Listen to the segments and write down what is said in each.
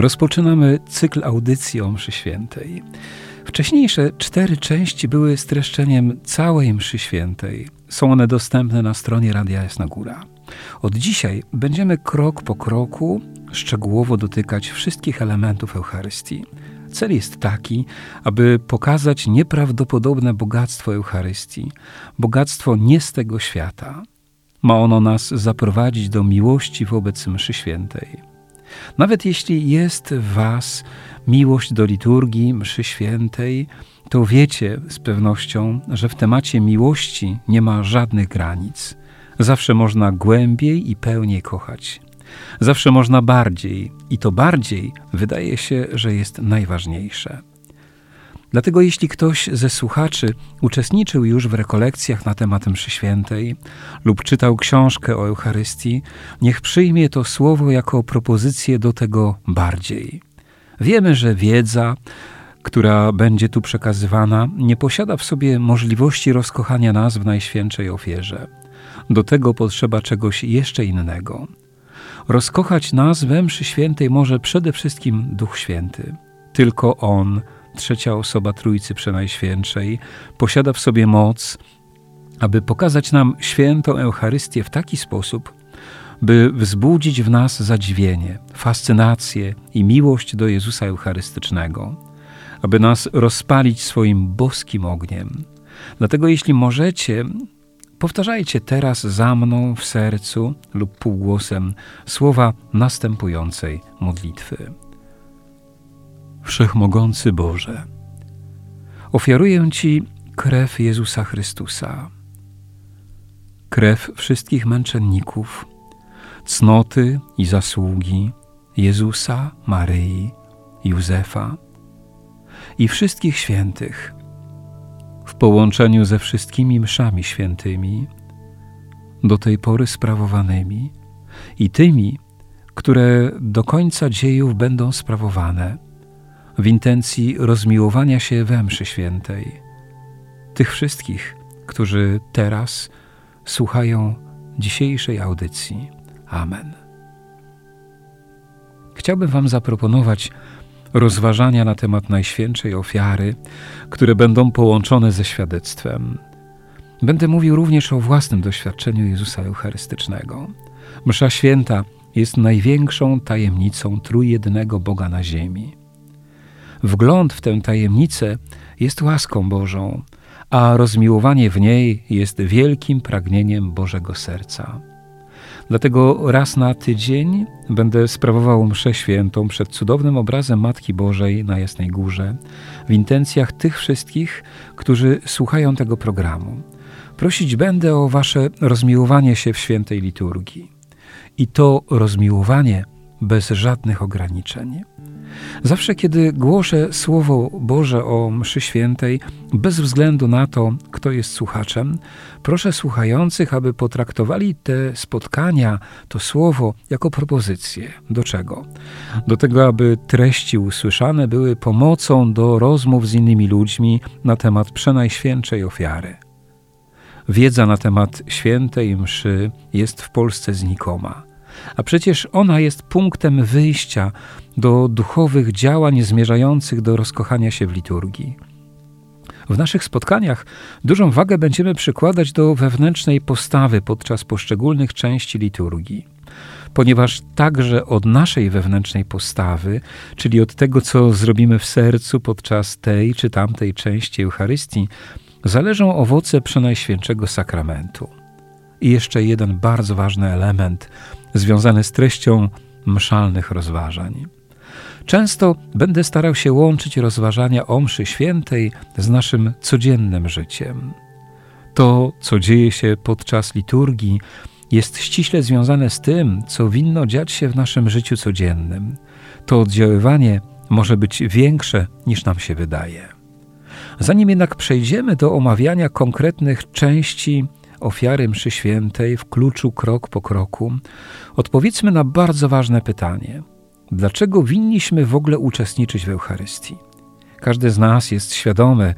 Rozpoczynamy cykl audycji o mszy świętej. Wcześniejsze cztery części były streszczeniem całej mszy świętej. Są one dostępne na stronie Radia Jasna Góra. Od dzisiaj będziemy krok po kroku szczegółowo dotykać wszystkich elementów Eucharystii. Cel jest taki, aby pokazać nieprawdopodobne bogactwo Eucharystii, bogactwo nie z tego świata. Ma ono nas zaprowadzić do miłości wobec mszy świętej. Nawet jeśli jest w Was miłość do liturgii, mszy świętej, to wiecie z pewnością, że w temacie miłości nie ma żadnych granic. Zawsze można głębiej i pełniej kochać. Zawsze można bardziej, i to bardziej wydaje się, że jest najważniejsze. Dlatego jeśli ktoś ze słuchaczy uczestniczył już w rekolekcjach na temat mszy świętej lub czytał książkę o Eucharystii, niech przyjmie to słowo jako propozycję do tego bardziej. Wiemy, że wiedza, która będzie tu przekazywana, nie posiada w sobie możliwości rozkochania nas w Najświętszej ofierze. Do tego potrzeba czegoś jeszcze innego. Rozkochać nas we mszy świętej może przede wszystkim Duch Święty. Tylko On trzecia osoba Trójcy Przenajświętszej, posiada w sobie moc, aby pokazać nam świętą Eucharystię w taki sposób, by wzbudzić w nas zadziwienie, fascynację i miłość do Jezusa Eucharystycznego, aby nas rozpalić swoim boskim ogniem. Dlatego, jeśli możecie, powtarzajcie teraz za mną w sercu lub półgłosem słowa następującej modlitwy. Wszechmogący Boże, ofiaruję Ci krew Jezusa Chrystusa, krew wszystkich męczenników, cnoty i zasługi Jezusa, Maryi, Józefa i wszystkich świętych, w połączeniu ze wszystkimi mszami świętymi, do tej pory sprawowanymi i tymi, które do końca dziejów będą sprawowane – w intencji rozmiłowania się we mszy świętej. Tych wszystkich, którzy teraz słuchają dzisiejszej audycji. Amen. Chciałbym Wam zaproponować rozważania na temat Najświętszej Ofiary, które będą połączone ze świadectwem. Będę mówił również o własnym doświadczeniu Jezusa Eucharystycznego. Msza Święta jest największą tajemnicą trójjednego Boga na ziemi. Wgląd w tę tajemnicę jest łaską Bożą, a rozmiłowanie w niej jest wielkim pragnieniem Bożego serca. Dlatego raz na tydzień będę sprawował mszę świętą przed cudownym obrazem Matki Bożej na Jasnej Górze, w intencjach tych wszystkich, którzy słuchają tego programu. Prosić będę o Wasze rozmiłowanie się w świętej liturgii. I to rozmiłowanie bez żadnych ograniczeń. Zawsze, kiedy głoszę Słowo Boże o mszy świętej, bez względu na to, kto jest słuchaczem, proszę słuchających, aby potraktowali te spotkania, to Słowo, jako propozycję. Do czego? Do tego, aby treści usłyszane były pomocą do rozmów z innymi ludźmi na temat przenajświętszej ofiary. Wiedza na temat świętej mszy jest w Polsce znikoma. A przecież ona jest punktem wyjścia do duchowych działań zmierzających do rozkochania się w liturgii. W naszych spotkaniach dużą wagę będziemy przykładać do wewnętrznej postawy podczas poszczególnych części liturgii, ponieważ także od naszej wewnętrznej postawy, czyli od tego, co zrobimy w sercu podczas tej czy tamtej części Eucharystii, zależą owoce Przenajświętszego Sakramentu. I jeszcze jeden bardzo ważny element związany z treścią mszalnych rozważań. Często będę starał się łączyć rozważania o mszy świętej z naszym codziennym życiem. To, co dzieje się podczas liturgii, jest ściśle związane z tym, co winno dziać się w naszym życiu codziennym. To oddziaływanie może być większe niż nam się wydaje. Zanim jednak przejdziemy do omawiania konkretnych części ofiary mszy świętej w kluczu krok po kroku, odpowiedzmy na bardzo ważne pytanie: dlaczego winniśmy w ogóle uczestniczyć w Eucharystii? Każdy z nas jest świadomy,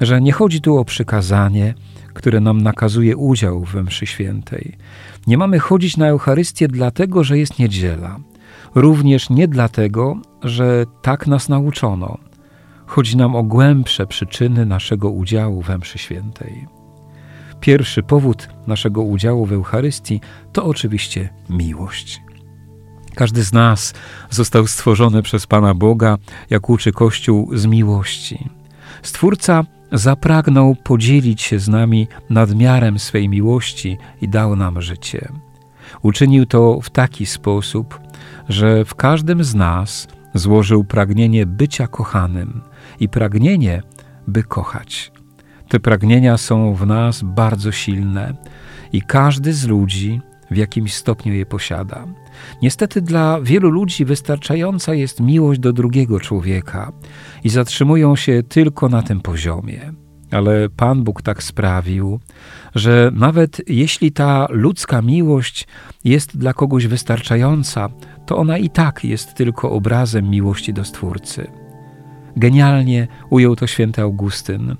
że nie chodzi tu o przykazanie, które nam nakazuje udział w mszy świętej. Nie mamy chodzić na Eucharystię dlatego, że jest niedziela. Również nie dlatego, że tak nas nauczono. Chodzi nam o głębsze przyczyny naszego udziału we mszy świętej. Pierwszy powód naszego udziału w Eucharystii to oczywiście miłość. Każdy z nas został stworzony przez Pana Boga, jak uczy Kościół, z miłości. Stwórca zapragnął podzielić się z nami nadmiarem swej miłości i dał nam życie. Uczynił to w taki sposób, że w każdym z nas złożył pragnienie bycia kochanym i pragnienie, by kochać. Te pragnienia są w nas bardzo silne i każdy z ludzi w jakimś stopniu je posiada. Niestety dla wielu ludzi wystarczająca jest miłość do drugiego człowieka i zatrzymują się tylko na tym poziomie. Ale Pan Bóg tak sprawił, że nawet jeśli ta ludzka miłość jest dla kogoś wystarczająca, to ona i tak jest tylko obrazem miłości do Stwórcy. Genialnie ujął to święty Augustyn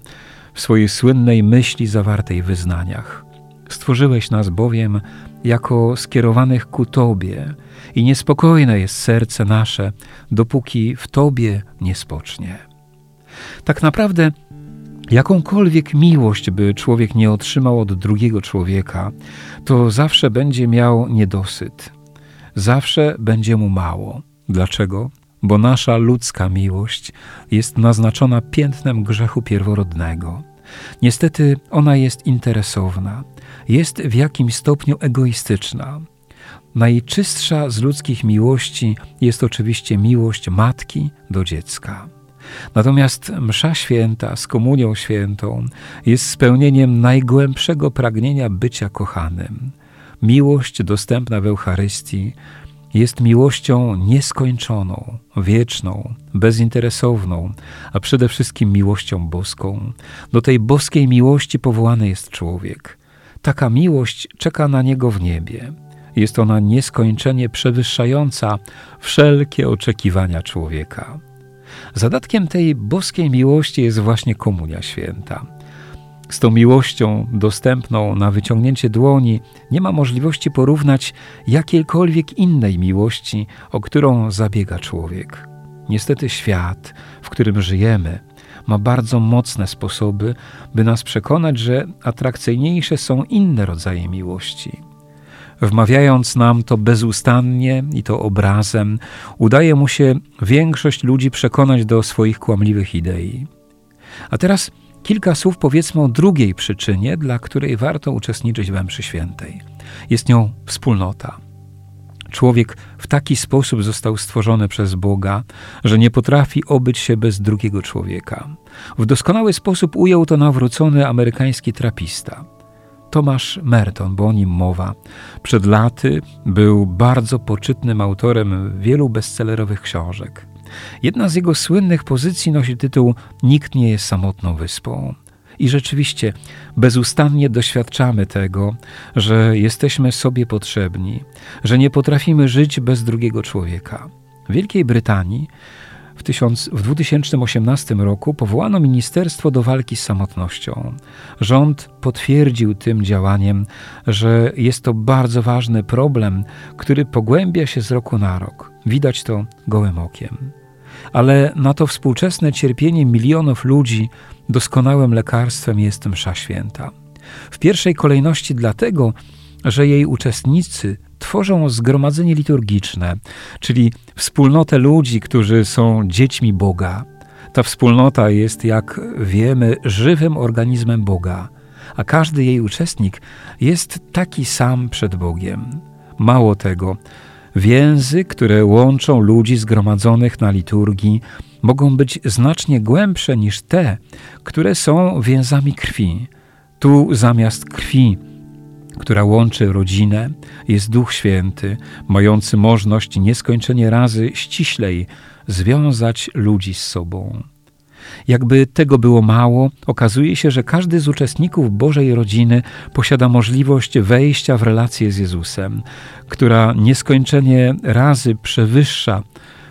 w swojej słynnej myśli zawartej w wyznaniach. Stworzyłeś nas bowiem jako skierowanych ku Tobie i niespokojne jest serce nasze, dopóki w Tobie nie spocznie. Tak naprawdę, jakąkolwiek miłość by człowiek nie otrzymał od drugiego człowieka, to zawsze będzie miał niedosyt, zawsze będzie mu mało. Dlaczego? Bo nasza ludzka miłość jest naznaczona piętnem grzechu pierworodnego. Niestety ona jest interesowna, jest w jakimś stopniu egoistyczna. Najczystsza z ludzkich miłości jest oczywiście miłość matki do dziecka. Natomiast Msza Święta z Komunią Świętą jest spełnieniem najgłębszego pragnienia bycia kochanym. Miłość dostępna w Eucharystii jest miłością nieskończoną, wieczną, bezinteresowną, a przede wszystkim miłością boską. Do tej boskiej miłości powołany jest człowiek. Taka miłość czeka na niego w niebie. Jest ona nieskończenie przewyższająca wszelkie oczekiwania człowieka. Zadatkiem tej boskiej miłości jest właśnie Komunia Święta. Z tą miłością dostępną na wyciągnięcie dłoni nie ma możliwości porównać jakiejkolwiek innej miłości, o którą zabiega człowiek. Niestety świat, w którym żyjemy, ma bardzo mocne sposoby, by nas przekonać, że atrakcyjniejsze są inne rodzaje miłości. Wmawiając nam to bezustannie i to obrazem, udaje mu się większość ludzi przekonać do swoich kłamliwych idei. A teraz kilka słów powiedzmy o drugiej przyczynie, dla której warto uczestniczyć w mszy świętej. Jest nią wspólnota. Człowiek w taki sposób został stworzony przez Boga, że nie potrafi obyć się bez drugiego człowieka. W doskonały sposób ujął to nawrócony amerykański trapista. Tomasz Merton, bo o nim mowa, przed laty był bardzo poczytnym autorem wielu bestsellerowych książek. Jedna z jego słynnych pozycji nosi tytuł Nikt nie jest samotną wyspą. I rzeczywiście bezustannie doświadczamy tego, że jesteśmy sobie potrzebni, że nie potrafimy żyć bez drugiego człowieka. W Wielkiej Brytanii w, tysiąc, w 2018 roku powołano Ministerstwo do Walki z Samotnością. Rząd potwierdził tym działaniem, że jest to bardzo ważny problem, który pogłębia się z roku na rok. Widać to gołym okiem. Ale na to współczesne cierpienie milionów ludzi doskonałym lekarstwem jest msza święta. W pierwszej kolejności dlatego, że jej uczestnicy tworzą zgromadzenie liturgiczne, czyli wspólnotę ludzi, którzy są dziećmi Boga. Ta wspólnota jest, jak wiemy, żywym organizmem Boga, a każdy jej uczestnik jest taki sam przed Bogiem. Mało tego, więzy, które łączą ludzi zgromadzonych na liturgii, mogą być znacznie głębsze niż te, które są więzami krwi. Tu zamiast krwi która łączy rodzinę, jest Duch Święty, mający możliwość nieskończenie razy ściślej związać ludzi z sobą. Jakby tego było mało, okazuje się, że każdy z uczestników Bożej rodziny posiada możliwość wejścia w relację z Jezusem, która nieskończenie razy przewyższa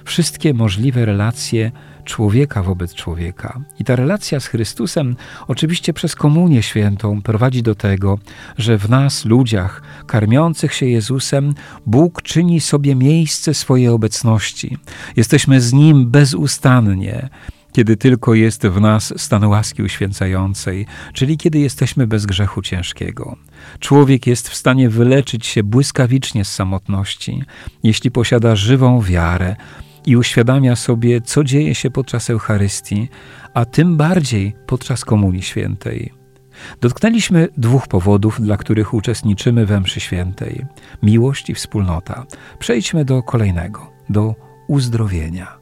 wszystkie możliwe relacje człowieka wobec człowieka. I ta relacja z Chrystusem, oczywiście przez Komunię Świętą, prowadzi do tego, że w nas, ludziach karmiących się Jezusem, Bóg czyni sobie miejsce swojej obecności. Jesteśmy z Nim bezustannie kiedy tylko jest w nas stan łaski uświęcającej, czyli kiedy jesteśmy bez grzechu ciężkiego. Człowiek jest w stanie wyleczyć się błyskawicznie z samotności, jeśli posiada żywą wiarę i uświadamia sobie, co dzieje się podczas Eucharystii, a tym bardziej podczas Komunii Świętej. Dotknęliśmy dwóch powodów, dla których uczestniczymy we mszy świętej: miłość i wspólnota. Przejdźmy do kolejnego, do uzdrowienia.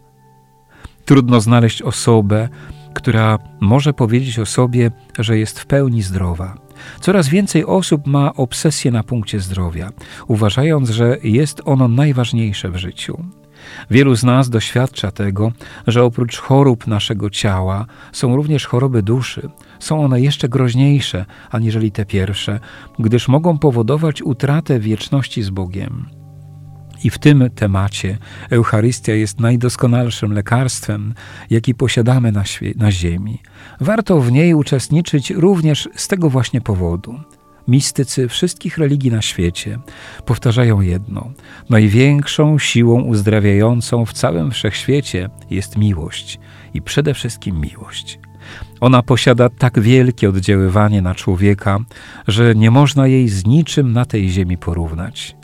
Trudno znaleźć osobę, która może powiedzieć o sobie, że jest w pełni zdrowa. Coraz więcej osób ma obsesję na punkcie zdrowia, uważając, że jest ono najważniejsze w życiu. Wielu z nas doświadcza tego, że oprócz chorób naszego ciała są również choroby duszy. Są one jeszcze groźniejsze aniżeli te pierwsze, gdyż mogą powodować utratę wieczności z Bogiem. I w tym temacie Eucharystia jest najdoskonalszym lekarstwem, jaki posiadamy na, na ziemi. Warto w niej uczestniczyć również z tego właśnie powodu. Mistycy wszystkich religii na świecie powtarzają jedno: największą siłą uzdrawiającą w całym wszechświecie jest miłość i przede wszystkim miłość. Ona posiada tak wielkie oddziaływanie na człowieka, że nie można jej z niczym na tej ziemi porównać.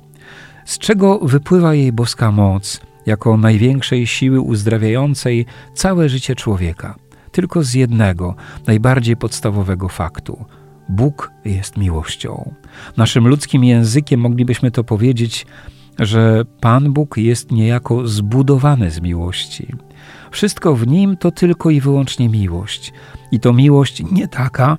Z czego wypływa jej boska moc, jako największej siły uzdrawiającej całe życie człowieka? Tylko z jednego, najbardziej podstawowego faktu. Bóg jest miłością. Naszym ludzkim językiem moglibyśmy to powiedzieć, że Pan Bóg jest niejako zbudowany z miłości. Wszystko w nim to tylko i wyłącznie miłość. I to miłość nie taka,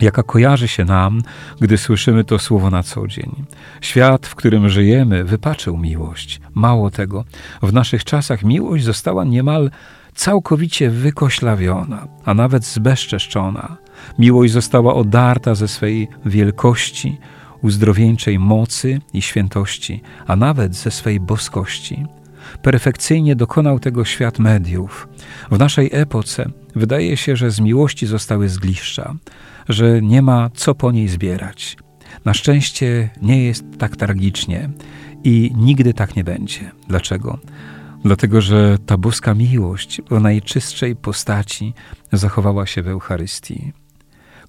jaka kojarzy się nam, gdy słyszymy to słowo na co dzień. Świat, w którym żyjemy, wypaczył miłość. Mało tego, w naszych czasach miłość została niemal całkowicie wykoślawiona, a nawet zbezczeszczona. Miłość została odarta ze swej wielkości, uzdrowieńczej mocy i świętości, a nawet ze swej boskości. Perfekcyjnie dokonał tego świat mediów. W naszej epoce wydaje się, że z miłości zostały zgliszcza, że nie ma co po niej zbierać. Na szczęście nie jest tak tragicznie i nigdy tak nie będzie. Dlaczego? Dlatego, że ta boska miłość w najczystszej postaci zachowała się w Eucharystii.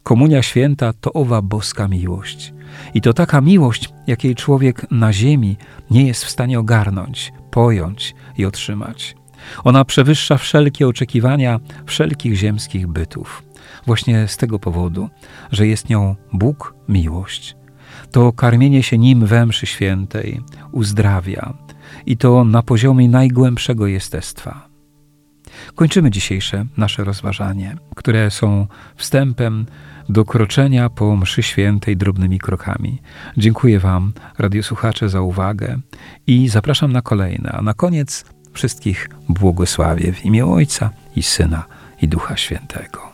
Komunia święta to owa boska miłość. I to taka miłość, jakiej człowiek na ziemi nie jest w stanie ogarnąć, pojąć i otrzymać. Ona przewyższa wszelkie oczekiwania wszelkich ziemskich bytów. Właśnie z tego powodu, że jest nią Bóg miłość. To karmienie się nim we mszy świętej uzdrawia i to na poziomie najgłębszego jestestwa. Kończymy dzisiejsze nasze rozważanie, które są wstępem do kroczenia po mszy świętej drobnymi krokami. Dziękuję Wam, radiosłuchacze, za uwagę i zapraszam na kolejne, a na koniec wszystkich błogosławię w imię Ojca i Syna i Ducha Świętego.